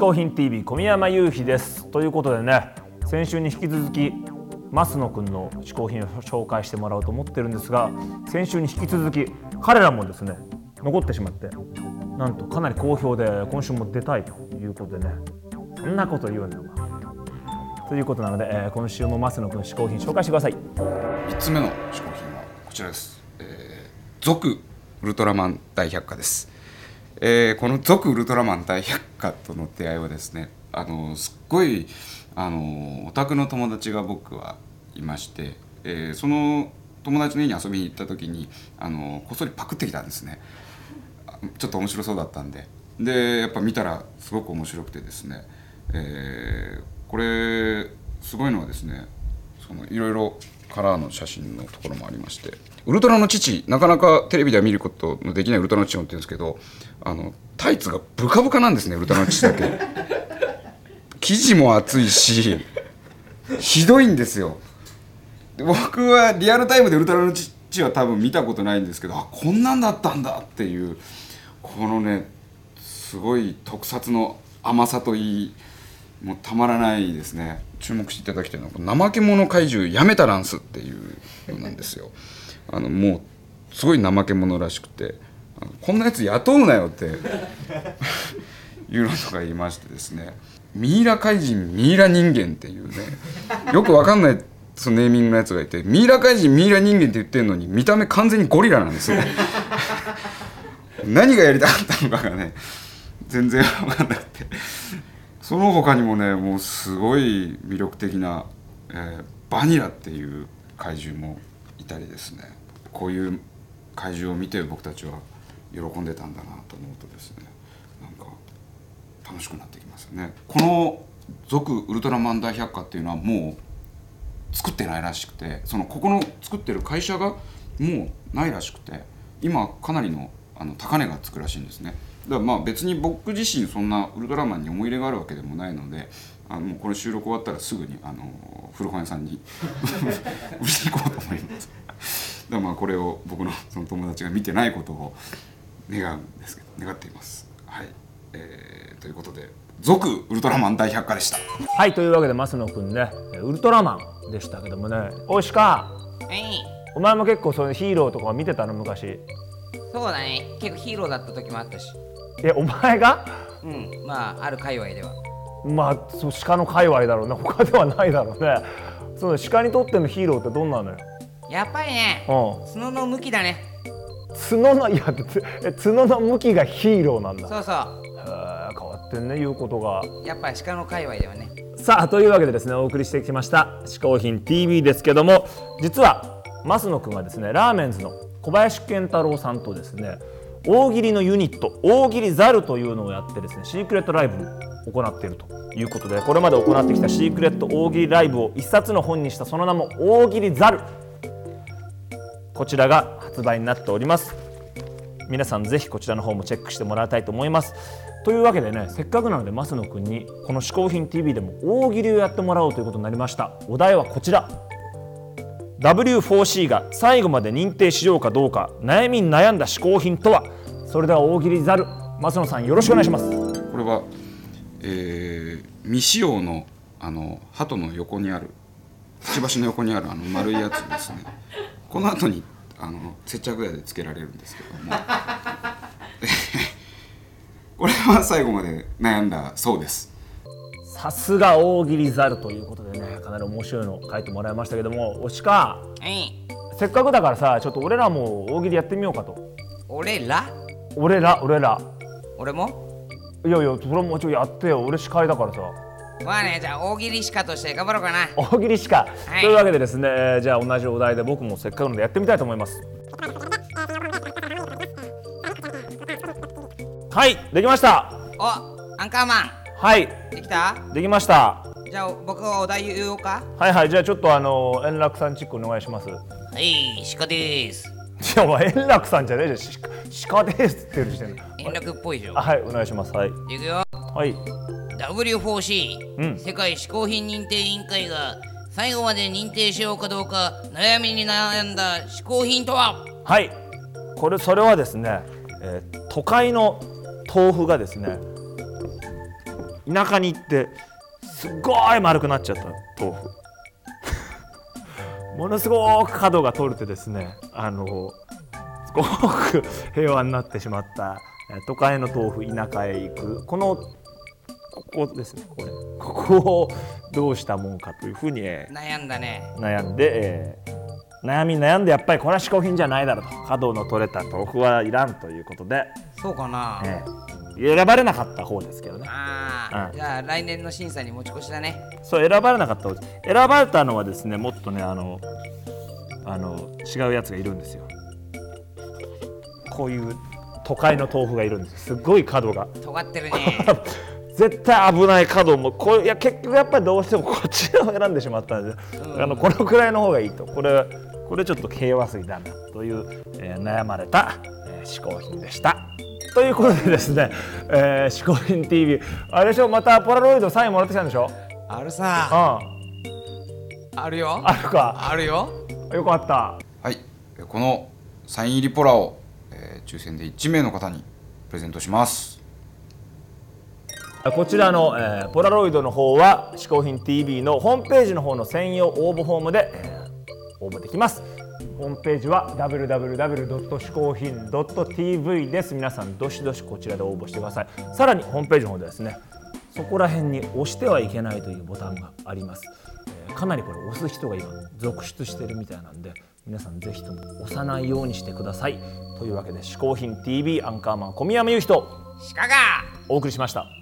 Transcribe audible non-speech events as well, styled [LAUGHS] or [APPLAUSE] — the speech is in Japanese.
工品 TV 小宮山雄飛ですということでね先週に引き続き増野くんの嗜好品を紹介してもらおうと思ってるんですが先週に引き続き彼らもですね残ってしまってなんとかなり好評で今週も出たいということでねそんなこと言うのよということなので、えー今週も増野くん嗜好品紹介してください3つ目の嗜好品はこちらです。えー、続ウルトラマン大百科です。えーこの続ウルトラマン大百科との出会いはですね、あのすっごいあのオタクの友達が僕はいまして、えーその友達の家に遊びに行った時にあのこっそりパクってきたんですね。ちょっと面白そうだったんででやっぱ見たらすごく面白くてですね、えーこれすごいのはですねそのいろいろカラーの写真のところもありましてウルトラの父なかなかテレビでは見ることのできないウルトラの父をって言うんですけどあのタイツがブカブカなんですねウルトラの父だけ。[LAUGHS] 生地も厚いしひどいんですよ。僕はリアルタイムでウルトラの父は多分見たことないんですけどあこんなんだったんだっていうこのねすごい特撮の甘さといいもうたまらないですね。注目していただきたいのは怠け者怪獣やめたランスっていうのなんですよ。[LAUGHS] あのもうすごい怠け者らしくてこんなやつ雇うなよって [LAUGHS] いうのとか言いましてですね。ミイラ怪人ミイラ人間っていうねよくわかんないそのネーミングのやつがいてミイラ怪人ミイラ人間って言ってるのに見た目完全にゴリラなんですよ。[LAUGHS] 何がやりたかったのかがね全然分かんなくて。その他にもねもうすごい魅力的な、えーバニラっていう怪獣もいたりですね。こういう怪獣を見て僕たちは喜んでたんだなと思うとですね。なんか楽しくなってきますよね。この「続ウルトラマン大百科」っていうのはもう作ってないらしくてそのここの作ってる会社がもうないらしくて今かなりのあの高値がつくらしいんですね。だからまあ別に僕自身そんなウルトラマンに思い入れがあるわけでもないのであのもうこれ収録終わったらすぐにあの古本屋さんに [LAUGHS] 売りに行こうと思います。だからまあこれを僕のその友達が見てないことを願うんですけど願っています。はい、えーということで「続ウルトラマン大百科」でした。はいというわけで増野くんねウルトラマンでしたけどもねおいしかはい。お前も結構そういうヒーローとか見てたの昔。そうだね。結構ヒーローだった時もあったしえお前が？うんまあある界隈では。まあそう鹿の界隈だろうね。他ではないだろうね。その鹿にとってのヒーローってどんなのよ？やっぱりねうん。角の向きだね。角のいや角の向きがヒーローなんだ。へそう。そえ変わってんね言うことが。うやっぱり鹿の界隈ではね。さあというわけでですねお送りしてきました「嗜好品 TV」ですけども実は増野くんがですねラーメンズの小林健太郎さんとですね大喜利のユニット大喜利ザルというのをやってですねシークレットライブを行っていると。いうことでこれまで行ってきたシークレット大喜利ライブを一冊の本にしたその名も大喜利ザル。こちらが発売になっております。皆さんぜひこちらの方もチェックしてもらいたいと思います。というわけでねせっかくなので増野くんにこの「嗜好品 TV」でも大喜利をやってもらおうということになりました。お題はこちら。W4C が最後まで認定しようかどうか悩みに悩んだ嗜好品とは？それでは大喜利ザル増野さんよろしくお願いします。これは、えー未使用のあの鳩の横にあるくちばしの横にあるあの丸いやつですね。この後にあの接着剤でつけられるんですけども。[LAUGHS] これは最後まで悩んだそうです。さすが大喜利ザルということでねかなり面白いの書いてもらいましたけどもおしか。はいせっかくだからさちょっと俺らも大喜利やってみようかと。俺ら？俺ら俺ら。俺も？いやいやそれもちょっとやってよ。俺司会だからさ。まあねじゃあ大喜利鹿として頑張ろうかな。大喜利しか、はい。というわけでですねえーじゃあ同じお題で僕もせっかくなのでやってみたいと思います。はいできました。おアンカーマン。はい。できた？できましたじゃあ僕がお題言おうか。はいはいじゃあちょっとあの円楽さんチックお願いします。いはい鹿です。やお前円楽さんじゃねえじゃん。し鹿ですって言ってる時点で。円楽っぽいでしょあはいお願いします。はい。いくよ。はい。W4C、うん。世界嗜好品認定委員会が最後まで認定しようかどうか悩みに悩んだ嗜好品とは？はい。これそれはですね、えー都会の豆腐がですね田舎に行ってすっごい丸くなっちゃった豆腐。[LAUGHS] ものすごく角が取れてですねあのすごく平和になってしまったえー都会の豆腐田舎へ行く。このここですねこれ。ここをどうしたもんかというふうに、えー悩んだね。悩んで、えー悩み悩んでやっぱりこれは嗜好品じゃないだろうと。角の取れた豆腐はいらんということで、そうかな、えー選ばれなかった方ですけどね。ああ、うん。じゃあ来年の審査に持ち越しだね。そう選ばれなかった方。選ばれたのはですねもっとねあのあの違うやつがいるんですよ。こういう都会の豆腐がいるんですよ。すっごい角が。尖ってるね。[LAUGHS] 絶対危ない角もこれいや結局やっぱりどうしてもこっちを選んでしまったんで、あのこのくらいの方がいいと。これこれちょっと平和水だなという、えー悩まれた、えー嗜好品でした。ということでですね、えー、嗜好品 TV あれでしょまたポラロイドサインもらってきたんでしょ？あるさ。うん。あるよ。あるか。あるよ。よかった。はい。えこのサイン入りポラを、えー抽選で1名の方にプレゼントします。こちらの、えーポラロイドの方は「嗜好品 TV」のホームページの方の専用応募フォームで、えー応募できますホームページは www. 嗜好品 .tv です。皆さんどしどしこちらで応募してください。さらにホームページの方でですねそこら辺に押してはいけないというボタンがあります、えーかなりこれ押す人が今続出してるみたいなんで皆さんぜひとも押さないようにしてください。というわけで「嗜好品 TV」アンカーマン小宮山雄人鹿が！お送りしました